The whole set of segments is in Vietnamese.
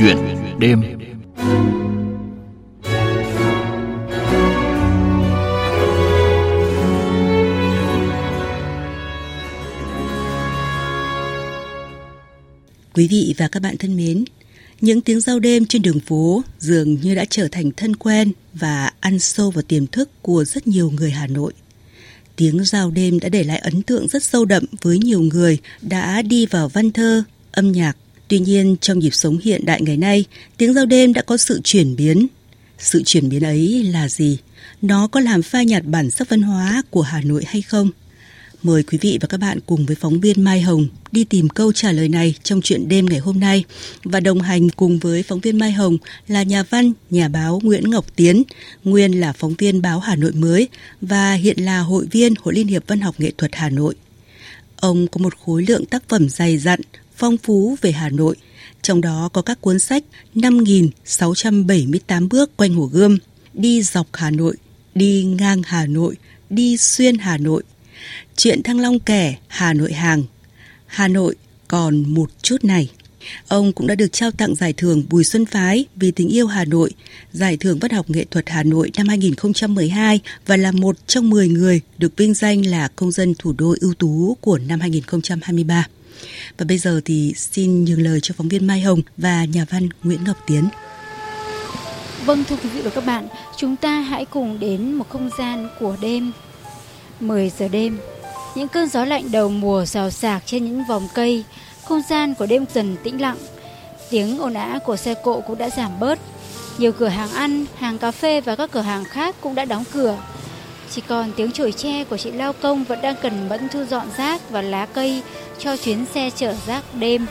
Chuyện đêm Quý vị và các bạn thân mến, những tiếng giao đêm trên đường phố dường như đã trở thành thân quen và ăn sâu vào tiềm thức của rất nhiều người Hà Nội. Tiếng giao đêm đã để lại ấn tượng rất sâu đậm với nhiều người đã đi vào văn thơ, âm nhạc. Tuy nhiên, trong nhịp sống hiện đại ngày nay, tiếng giao đêm đã có sự chuyển biến. Sự chuyển biến ấy là gì? Nó có làm phai nhạt bản sắc văn hóa của Hà Nội hay không? Mời quý vị và các bạn cùng với phóng viên Mai Hồng đi tìm câu trả lời này trong chuyện đêm ngày hôm nay và đồng hành cùng với phóng viên Mai Hồng là nhà văn, nhà báo Nguyễn Ngọc Tiến, nguyên là phóng viên báo Hà Nội mới và hiện là hội viên Hội Liên hiệp Văn học Nghệ thuật Hà Nội. Ông có một khối lượng tác phẩm dày dặn, phong phú về Hà Nội, trong đó có các cuốn sách 5.678 bước quanh Hồ Gươm, đi dọc Hà Nội, đi ngang Hà Nội, đi xuyên Hà Nội, Chuyện Thăng Long kẻ Hà Nội hàng. Hà Nội còn một chút này. Ông cũng đã được trao tặng giải thưởng Bùi Xuân Phái vì tình yêu Hà Nội, giải thưởng văn học nghệ thuật Hà Nội năm 2012 và là một trong 10 người được vinh danh là công dân thủ đô ưu tú của năm 2023. Và bây giờ thì xin nhường lời cho phóng viên Mai Hồng và nhà văn Nguyễn Ngọc Tiến. Vâng thưa quý vị và các bạn, chúng ta hãy cùng đến một không gian của đêm 10 giờ đêm. Những cơn gió lạnh đầu mùa rào rạc trên những vòng cây không gian của đêm dần tĩnh lặng. Tiếng ồn ào của xe cộ cũng đã giảm bớt. Nhiều cửa hàng ăn hàng cà phê và các cửa hàng khác cũng đã đóng cửa. Chỉ còn tiếng chổi tre của chị lao công vẫn đang cần mẫn thu dọn rác và lá cây cho chuyến xe chở rác đêm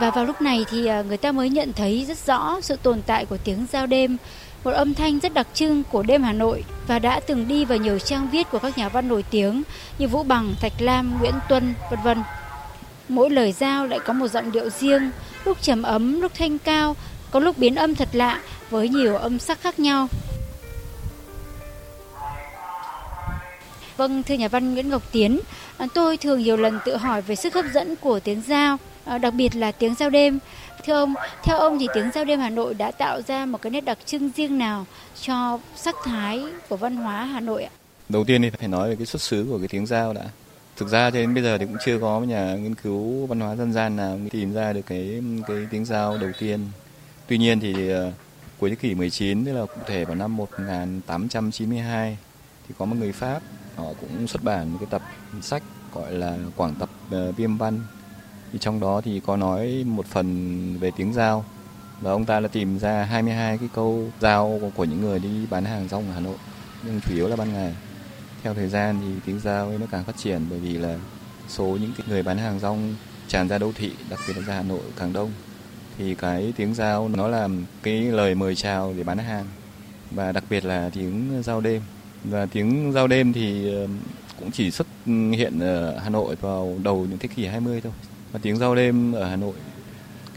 Và vào lúc này thì à, người ta mới nhận thấy rất rõ sự tồn tại của tiếng giao đêm, một âm thanh rất đặc trưng của đêm Hà Nội và đã từng đi vào nhiều trang viết của các nhà văn nổi tiếng như Vũ Bằng, Thạch Lam, Nguyễn Tuân, vân vân. Mỗi lời giao lại có một giọng điệu riêng, lúc trầm ấm, lúc thanh cao, có lúc biến âm thật lạ với nhiều âm sắc khác nhau. Vâng, thưa nhà văn Nguyễn Ngọc Tiến, à, tôi thường nhiều lần tự hỏi về sức hấp dẫn của tiếng giao. À, đặc biệt là tiếng giao đêm. Thưa ông, theo ông thì tiếng giao đêm Hà Nội đã tạo ra một cái nét đặc trưng riêng nào cho sắc thái của văn hóa Hà Nội ạ? Đầu tiên thì phải nói về cái xuất xứ của cái tiếng giao đã. Thực ra cho đến bây giờ thì cũng chưa có nhà nghiên cứu văn hóa dân gian nào tìm ra được cái cái tiếng giao đầu tiên. Tuy nhiên thì à, cuối thế kỷ 19 tức là cụ thể vào năm 1892 thì có một người Pháp họ cũng xuất bản một cái tập sách gọi là Quảng tập uh, Viêm văn. Thì trong đó thì có nói một phần về tiếng giao. Và ông ta đã tìm ra 22 cái câu giao của những người đi bán hàng rong ở Hà Nội. Nhưng chủ yếu là ban ngày. Theo thời gian thì tiếng giao ấy nó càng phát triển bởi vì là số những cái người bán hàng rong tràn ra đô thị đặc biệt là ra Hà Nội càng đông thì cái tiếng giao nó là cái lời mời chào để bán hàng. Và đặc biệt là tiếng giao đêm. Và tiếng giao đêm thì ờ, cũng chỉ xuất hiện ở Hà Nội vào đầu những thế kỷ 20 thôi. Và tiếng giao đêm ở Hà Nội,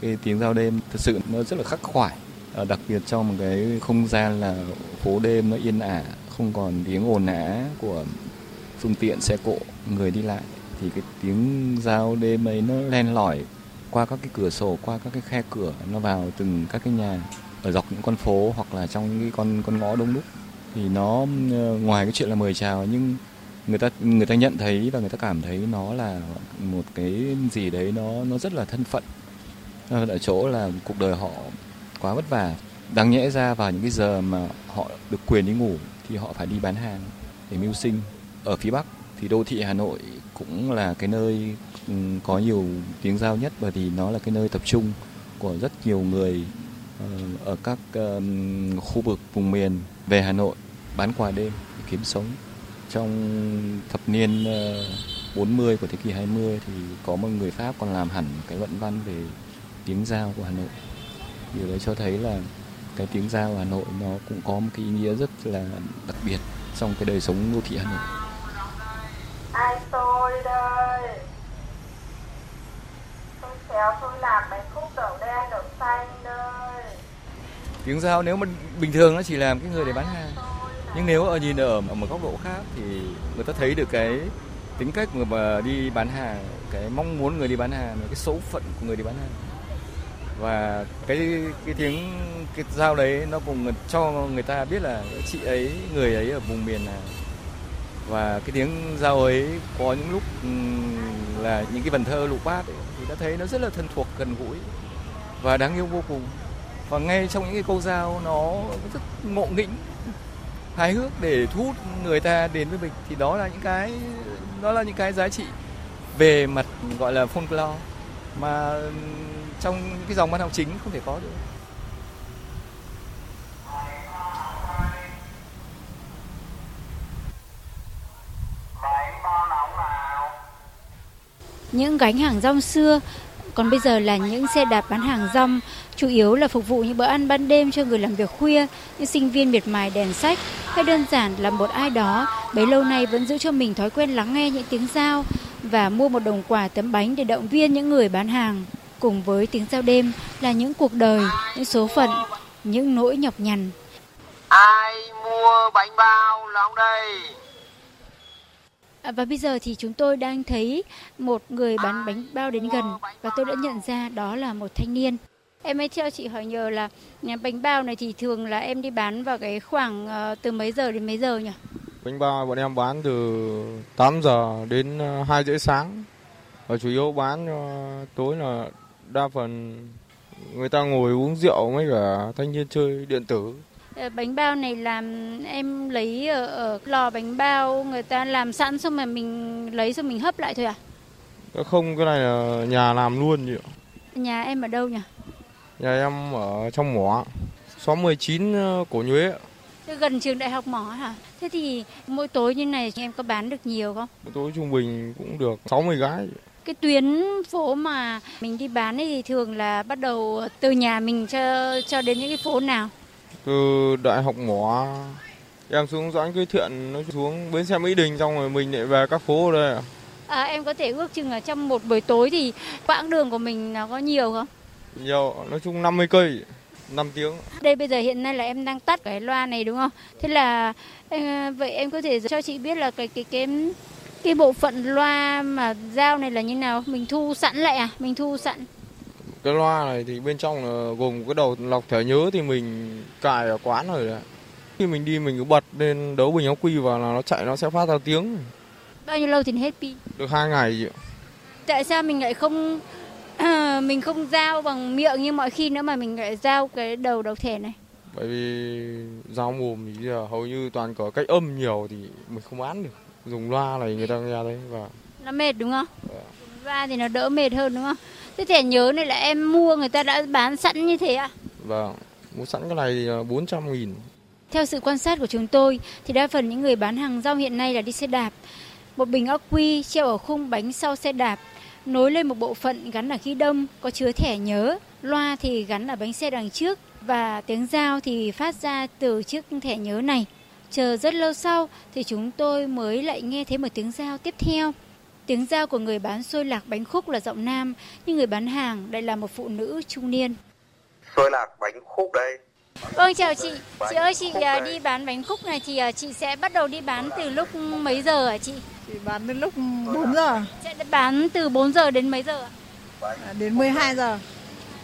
cái tiếng giao đêm thật sự nó rất là khắc khoải. Ờ, đặc biệt trong một cái không gian là phố đêm nó yên ả, không còn tiếng ồn ào của phương tiện, xe cộ, người đi lại, thì cái tiếng giao đêm ấy nó len lỏi qua các cái cửa sổ, qua các cái khe cửa, nó vào từng các cái nhà, ở dọc những con phố hoặc là trong những cái con con ngõ đông đúc. Thì nó ờ, ngoài cái chuyện là mời chào, nhưng người ta người ta nhận thấy và người ta cảm thấy nó là một cái gì đấy nó nó rất là thân phận. Ở chỗ là cuộc đời họ quá vất vả, đáng nhẽ ra vào những cái giờ mà họ được quyền đi ngủ thì họ phải đi bán hàng để mưu sinh. Ở phía bắc thì đô thị hà nội cũng là cái nơi có nhiều tiếng giao nhất bởi vì nó là cái nơi tập trung của rất nhiều người ờ, ở các khu vực vùng miền về hà nội bán quà đêm để kiếm sống trong thập niên ờ, 40 của thế kỷ 20 thì có một người Pháp còn làm hẳn cái luận văn về tiếng giao của Hà Nội. Điều đấy cho thấy là cái tiếng giao của Hà Nội nó cũng có một cái ý nghĩa rất là đặc biệt trong cái đời sống đô thị Hà Nội. Ai tôi đây? Tôi khéo tôi làm mấy khúc đậu đen đậu xanh đây. Tiếng giao nếu mà bình thường nó chỉ làm cái người để bán hàng. Nhưng nếu ở nhìn ở, một góc độ khác thì người ta thấy được cái tính cách người mà đi bán hàng cái mong muốn người đi bán hàng cái số phận của người đi bán hàng. Và cái cái tiếng cái dao đấy nó cũng cho người ta biết là chị ấy người ấy ở vùng miền nào và cái tiếng dao ấy có những lúc là những cái vần thơ lục bát ấy, thì đã thấy nó rất là thân thuộc gần gũi và đáng yêu vô cùng và ngay trong những cái câu dao nó rất ngộ nghĩnh, hài hước để thu hút người ta đến với mình thì đó là những cái, đó là những cái giá trị về mặt, gọi là, folklore mà trong cái dòng văn học chính không thể có được. Những gánh hàng rong xưa còn bây giờ là những xe đạp bán hàng rong, chủ yếu là phục vụ những bữa ăn ban đêm cho người làm việc khuya, những sinh viên miệt mài đèn sách, hay đơn giản là một ai đó bấy lâu nay vẫn giữ cho mình thói quen lắng nghe những tiếng giao và mua một đồng quà tấm bánh để động viên những người bán hàng. Cùng với tiếng giao đêm là những cuộc đời, những số phận, những nỗi nhọc nhằn. Ai mua bánh bao là ông đây? À, và bây giờ thì chúng tôi đang thấy một người bán bánh bao đến gần và tôi đã nhận ra đó là một thanh niên. Em ấy theo chị hỏi nhờ là à, bánh bao này thì thường là em đi bán vào cái khoảng ờ, từ mấy giờ đến mấy giờ nhỉ? Bánh bao bọn em bán từ 8 giờ đến ờ, 2 rưỡi sáng. Và chủ yếu bán ờ, tối là đa phần người ta ngồi uống rượu với cả thanh niên chơi điện tử. Ờ, bánh bao này làm em lấy ở, ở lò bánh bao người ta làm sẵn xong mà mình lấy xong mình hấp lại thôi à? Không, cái này là nhà làm luôn nhỉ. Nhà em ở đâu nhỉ? Nhà em ở trong mỏ, xóm 19 ờ, Cổ Nhuế. Gần trường đại học mỏ hả? Thế thì mỗi tối như này em có bán được nhiều không? Mỗi tối trung bình cũng được 60 gái. Cái tuyến phố mà mình đi bán thì thường là bắt đầu từ nhà mình cho cho đến những cái phố nào? Từ đại học mỏ em xuống doãn cưới thiện nó xuống bến xe mỹ đình xong rồi mình lại về các phố ở đây à, em có thể ước chừng ở trong một buổi tối thì quãng đường của mình nó có nhiều không? Nhiều nói chung 50 cây 5 tiếng. Đây bây giờ hiện nay là em đang tắt cái loa này đúng không? Thế là vậy em có thể cho chị biết là cái cái cái cái bộ phận loa mà dao này là như nào? Mình thu sẵn lại à? Mình thu sẵn cái loa này thì bên trong là gồm cái đầu lọc thẻ nhớ thì mình cài ở quán rồi đấy. Khi mình đi mình cứ bật lên đấu bình ắc quy và là nó chạy nó sẽ phát ra tiếng. Bao nhiêu lâu thì hết pin? Được hai ngày chị tại sao mình lại không mình không giao bằng miệng như mọi khi nữa mà mình lại giao cái đầu đầu thẻ này? Bởi vì giao mồm thì giờ hầu như toàn có cách âm nhiều thì mình không bán được. Dùng loa này người ta nghe đấy và nó mệt đúng không? À. loa thì nó đỡ mệt hơn đúng không cái thẻ nhớ này là em mua người ta đã bán sẵn như thế à? Vâng, mua sẵn cái này thì 400 nghìn. Theo sự quan sát của chúng tôi thì đa phần những người bán hàng rong hiện nay là đi xe đạp. Một bình ắc quy treo ở khung bánh sau xe đạp, nối lên một bộ phận gắn ở ghi đông có chứa thẻ nhớ, loa thì gắn ở bánh xe đằng trước và tiếng dao thì phát ra từ chiếc thẻ nhớ này. Chờ rất lâu sau thì chúng tôi mới lại nghe thấy một tiếng dao tiếp theo. Tiếng giao của người bán xôi lạc bánh khúc là giọng nam, nhưng người bán hàng lại là một phụ nữ trung niên. Xôi lạc bánh khúc đây. Vâng chào chị. Chị ơi chị à, đi bán bánh khúc này thì à, chị sẽ bắt đầu đi bán từ lúc mấy giờ hả chị? Chị bán đến lúc 4 giờ. Sẽ bán từ 4 giờ đến mấy giờ ạ? À, đến 12 giờ.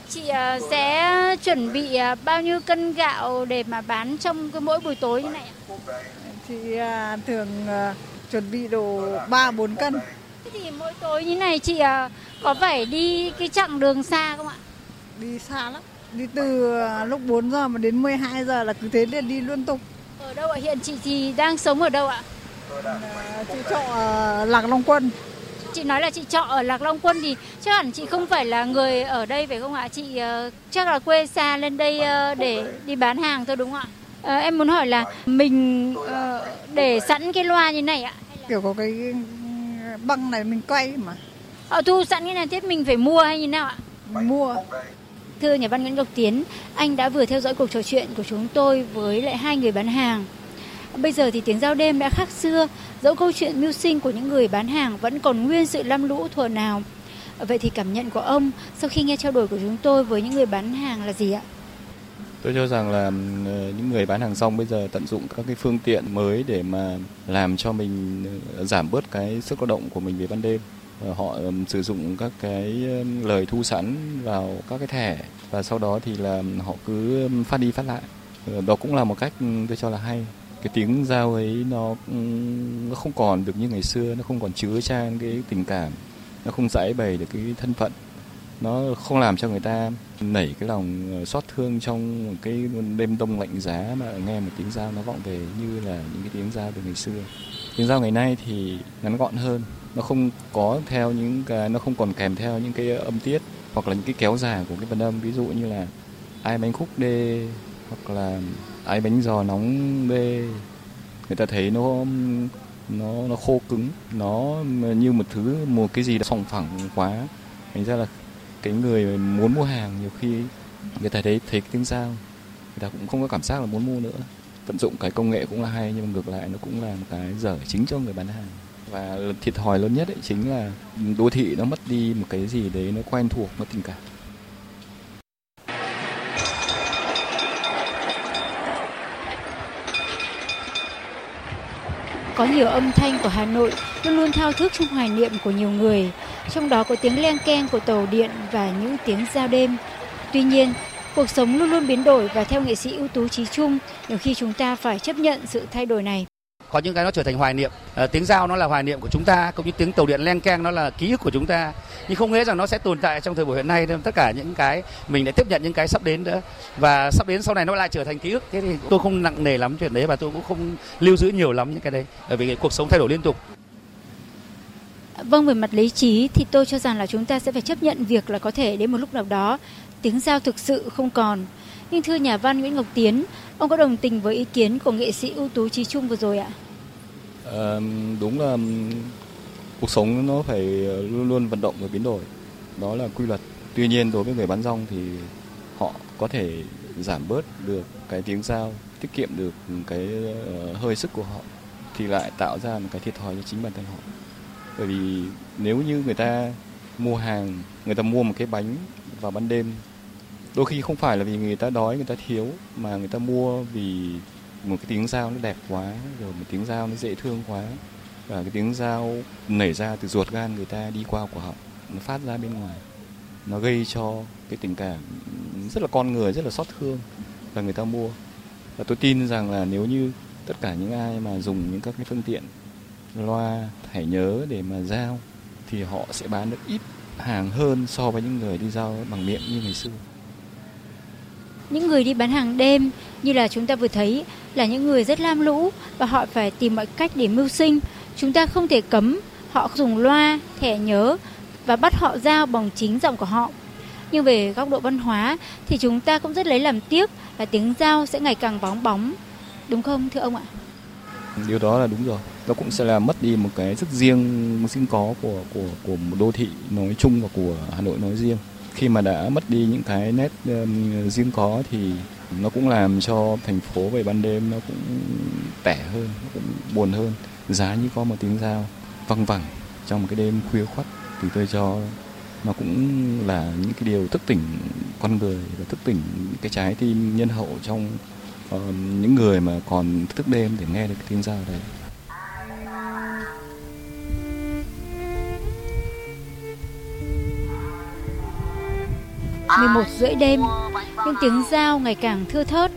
Chị sẽ chuẩn bị bao nhiêu cân gạo để mà bán trong cái mỗi buổi tối như này ạ? Chị thường chuẩn bị đồ 3 4 cân. Thế thì mỗi tối như này chị à, có phải đi cái chặng đường xa không ạ? Đi xa lắm. Đi từ à, lúc 4 giờ mà đến 12 giờ là cứ thế liền đi liên tục. Ở đâu ạ? Hiện chị thì đang sống ở đâu ạ? À, chị trọ ở Lạc Long Quân. Chị nói là chị trọ ở Lạc Long Quân thì chắc hẳn chị không phải là người ở đây phải không ạ? Chị uh, chắc là quê xa lên đây uh, để đi bán hàng thôi đúng không ạ? Uh, em muốn hỏi là mình uh, để sẵn cái loa như này ạ? Kiểu có cái băng này mình quay mà. Họ thu sẵn cái này tiếp mình phải mua hay như nào ạ? Mua. Thưa nhà văn Nguyễn Ngọc Tiến, anh đã vừa theo dõi cuộc trò chuyện của chúng tôi với lại hai người bán hàng. Bây giờ thì tiếng giao đêm đã khác xưa, dẫu câu chuyện mưu sinh của những người bán hàng vẫn còn nguyên sự lam lũ thuở nào. Vậy thì cảm nhận của ông sau khi nghe trao đổi của chúng tôi với những người bán hàng là gì ạ? Tôi cho rằng là ờ, những người bán hàng rong bây giờ tận dụng các cái phương tiện mới để mà làm cho mình ờ, giảm bớt cái sức lao động của mình về ban đêm. Họ sử dụng các cái lời thu sẵn vào các cái thẻ và sau đó thì là họ cứ phát đi phát lại. Ờ, đó cũng là một cách tôi cho là hay. Cái tiếng giao ấy nó nó không còn được như ngày xưa, nó không còn chứa trang cái tình cảm, nó không giải bày được cái thân phận nó không làm cho người ta nảy cái lòng ờ, xót thương trong một cái đêm đông lạnh giá mà nghe một tiếng dao nó vọng về như là những cái tiếng dao từ ngày xưa. Tiếng dao ngày nay thì ngắn gọn hơn, nó không có theo những cái, nó không còn kèm theo những cái âm tiết hoặc là những cái kéo dài của cái phần âm. Ví dụ như là ai bánh khúc đê hoặc là ai bánh giò nóng đê người ta thấy nó nó nó khô cứng, nó như một thứ, một cái gì đó sòng phẳng quá. Thành ra là cái người muốn mua hàng nhiều khi người ta thấy thấy tiếng giao người ta cũng không có cảm giác là muốn mua nữa. Tận dụng cái công nghệ cũng là hay nhưng mà ngược lại nó cũng là một cái dở chính cho người bán hàng. Và thiệt thòi lớn nhất ấy chính là đô thị nó mất đi một cái gì đấy nó quen thuộc nó tình cảm. Có nhiều âm thanh của Hà Nội luôn luôn thao thức trong hoài niệm của nhiều người, trong đó có tiếng len keng của tàu điện và những tiếng giao đêm. Tuy nhiên, cuộc sống luôn luôn biến đổi và theo nghệ sĩ ưu tú Trí Trung, nhiều khi chúng ta phải chấp nhận sự thay đổi này. Có những cái nó trở thành hoài niệm. À, tiếng giao nó là hoài niệm của chúng ta cũng như tiếng tàu điện len keng nó là ký ức của chúng ta. Nhưng không nghĩ rằng nó sẽ tồn tại trong thời buổi hiện nay nên tất cả những cái mình lại tiếp nhận những cái sắp đến nữa và sắp đến sau này nó lại trở thành ký ức. Thế thì tôi không nặng nề lắm chuyện đấy và tôi cũng không lưu giữ nhiều lắm những cái đấy. Bởi vì cuộc sống thay đổi liên tục. Vâng, về mặt lý trí thì tôi cho rằng là chúng ta sẽ phải chấp nhận việc là có thể đến một lúc nào đó tiếng giao thực sự không còn. Nhưng thưa nhà văn Nguyễn Ngọc Tiến, ông có đồng tình với ý kiến của nghệ sĩ ưu tú Trí Trung vừa rồi ạ? À, đúng là cuộc sống nó phải ờ, luôn luôn vận động và biến đổi. Đó là quy luật. Tuy nhiên đối với người bán rong thì họ có thể giảm bớt được cái tiếng giao, tiết kiệm được cái ờ, hơi sức của họ thì lại tạo ra một cái thiệt thòi cho chính bản thân họ bởi vì nếu như người ta mua hàng, người ta mua một cái bánh vào ban đêm, đôi khi không phải là vì người ta đói, người ta thiếu, mà người ta mua vì một cái tiếng dao nó đẹp quá, rồi một tiếng dao nó dễ thương quá, và cái tiếng dao nảy ra từ ruột gan người ta đi qua của họ, nó phát ra bên ngoài. Nó gây cho cái tình cảm rất là con người, rất là xót thương và người ta mua. Và tôi tin rằng là nếu như tất cả những ai mà dùng những các cái phương tiện loa thẻ nhớ để mà giao thì họ sẽ bán được ít hàng hơn so với những người đi giao bằng miệng như ngày xưa. Những người đi bán hàng đêm như là chúng ta vừa thấy là những người rất lam lũ và họ phải tìm mọi cách để mưu sinh. Chúng ta không thể cấm họ dùng loa, thẻ nhớ và bắt họ giao bằng chính giọng của họ. Nhưng về góc độ văn hóa thì chúng ta cũng rất lấy làm tiếc là tiếng giao sẽ ngày càng bóng bóng. Đúng không thưa ông ạ? Điều đó là đúng rồi nó cũng sẽ là mất đi một cái rất riêng riêng có của của của một đô thị nói chung và của Hà Nội nói riêng. Khi mà đã mất đi những cái nét um, riêng có thì nó cũng làm cho thành phố về ban đêm nó cũng tẻ hơn nó cũng buồn hơn. Giá như có một tiếng dao văng vẳng trong một cái đêm khuya khoắt thì tôi cho nó cũng là những cái điều thức tỉnh con người và thức tỉnh cái trái tim nhân hậu trong uh, những người mà còn thức đêm để nghe được cái tiếng dao đấy. 11 rưỡi đêm, những tiếng dao ngày càng thưa thớt.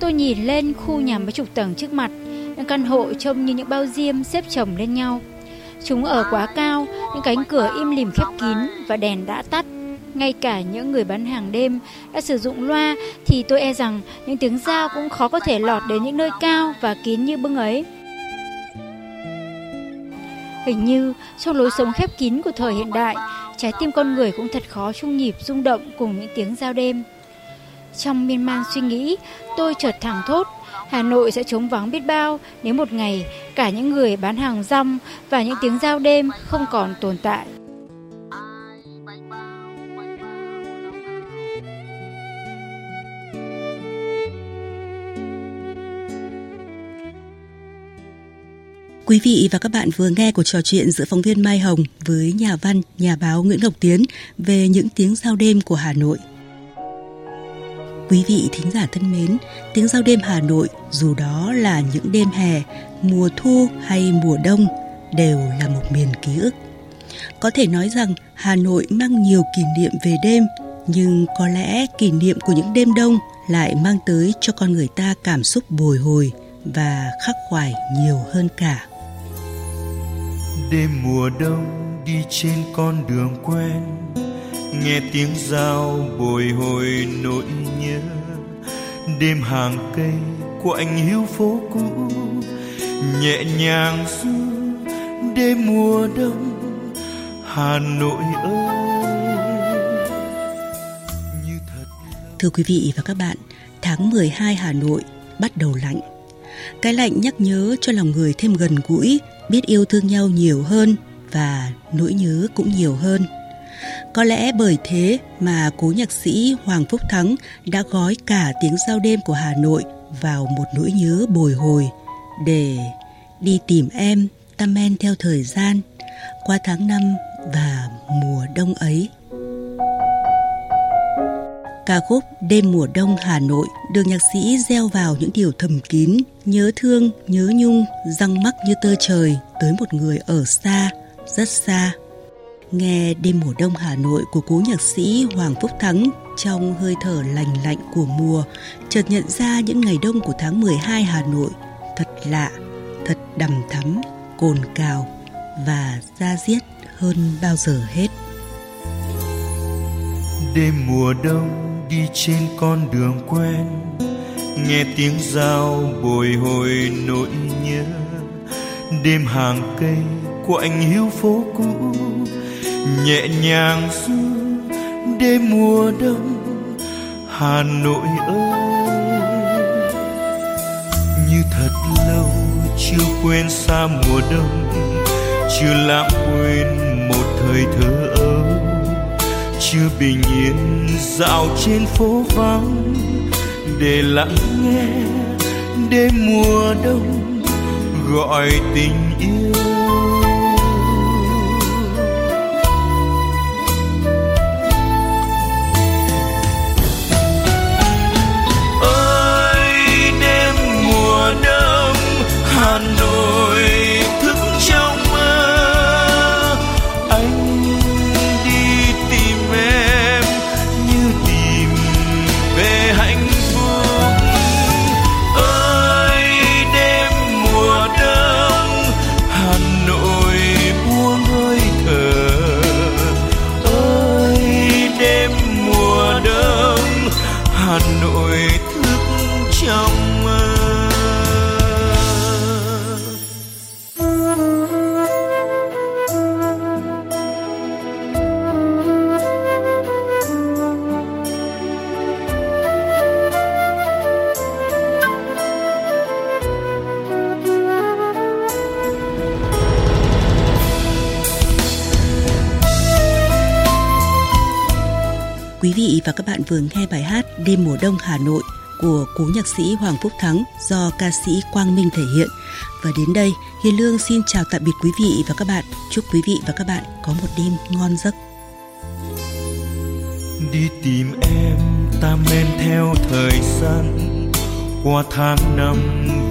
Tôi nhìn lên khu nhà mấy chục tầng trước mặt, những căn hộ trông như những bao diêm xếp chồng lên nhau. Chúng ở quá cao, những cánh cửa im lìm khép kín và đèn đã tắt. Ngay cả những người bán hàng đêm đã sử dụng loa thì tôi e rằng những tiếng dao cũng khó có thể lọt đến những nơi cao và kín như bưng ấy. Hình như trong lối sống khép kín của thời hiện đại, trái tim con người cũng thật khó chung nhịp rung động cùng những tiếng giao đêm. Trong miên man suy nghĩ, tôi chợt thẳng thốt, Hà Nội sẽ trống vắng biết bao nếu một ngày cả những người bán hàng rong và những tiếng giao đêm không còn tồn tại. Quý vị và các bạn vừa nghe cuộc trò chuyện giữa phóng viên Mai Hồng với nhà văn, nhà báo Nguyễn Ngọc Tiến về những tiếng giao đêm của Hà Nội. Quý vị thính giả thân mến, tiếng giao đêm Hà Nội dù đó là những đêm hè, mùa thu hay mùa đông đều là một miền ký ức. Có thể nói rằng Hà Nội mang nhiều kỷ niệm về đêm, nhưng có lẽ kỷ niệm của những đêm đông lại mang tới cho con người ta cảm xúc bồi hồi và khắc khoải nhiều hơn cả. Đêm mùa đông đi trên con đường quen, nghe tiếng dao bồi hồi nỗi nhớ. Đêm hàng cây của anh hiếu phố cũ, nhẹ nhàng du. Đêm mùa đông, hà nội ơi. Như thật thưa quý vị và các bạn, tháng 12 hà nội bắt đầu lạnh. Cái lạnh nhắc nhớ cho lòng người thêm gần gũi biết yêu thương nhau nhiều hơn và nỗi nhớ cũng nhiều hơn có lẽ bởi thế mà cố nhạc sĩ Hoàng Phúc Thắng đã gói cả tiếng giao đêm của Hà Nội vào một nỗi nhớ bồi hồi để đi tìm em ta men theo thời gian qua tháng năm và mùa đông ấy. Ca khúc Đêm mùa đông Hà Nội được nhạc sĩ gieo vào những điều thầm kín, nhớ thương, nhớ nhung, răng mắc như tơ trời tới một người ở xa, rất xa Nghe đêm mùa đông Hà Nội của cố nhạc sĩ Hoàng Phúc Thắng trong hơi thở lành lạnh của mùa, chợt nhận ra những ngày đông của tháng 12 Hà Nội thật lạ, thật đầm thắm, cồn cào và da diết hơn bao giờ hết. Đêm mùa đông đi trên con đường quen, nghe tiếng dao bồi hồi nỗi nhớ. Đêm hàng cây của anh hiu phố cũ nhẹ nhàng du đêm mùa đông hà nội ơi như thật lâu chưa quên xa mùa đông chưa lãng quên một thời thơ ấu chưa bình yên, dạo trên phố vắng, để lắng nghe đêm mùa đông, gọi tình yêu. Vừa nghe bài hát Đêm mùa đông Hà Nội của cố nhạc sĩ Hoàng Phúc Thắng do ca sĩ Quang Minh thể hiện. Và đến đây, Hiền Lương xin chào tạm biệt quý vị và các bạn. Chúc quý vị và các bạn có một đêm ngon giấc. Đi tìm em ta men theo thời gian qua tháng năm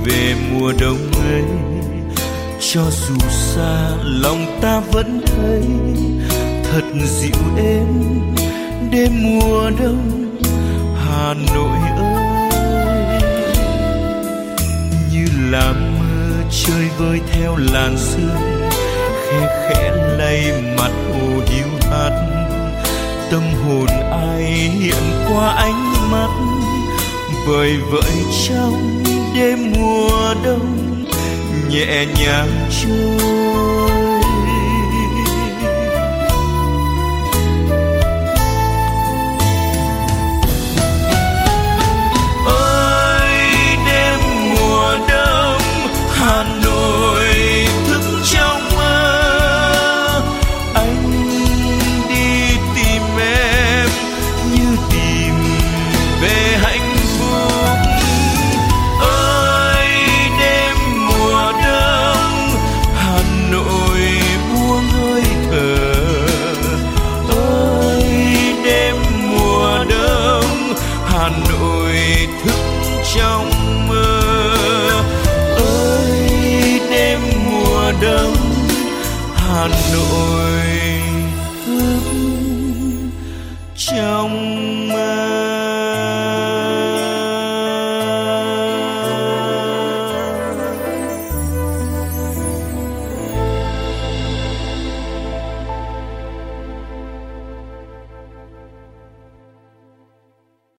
về mùa đông ấy cho dù xa lòng ta vẫn thấy thật dịu êm đêm mùa đông. Hà nội ơi, như là mưa chơi vơi theo làn sương khẽ khẽ lay mặt hồ hiu hắt. Tâm hồn ai hiện qua ánh mắt vời vợi trong đêm mùa đông, nhẹ nhàng trôi.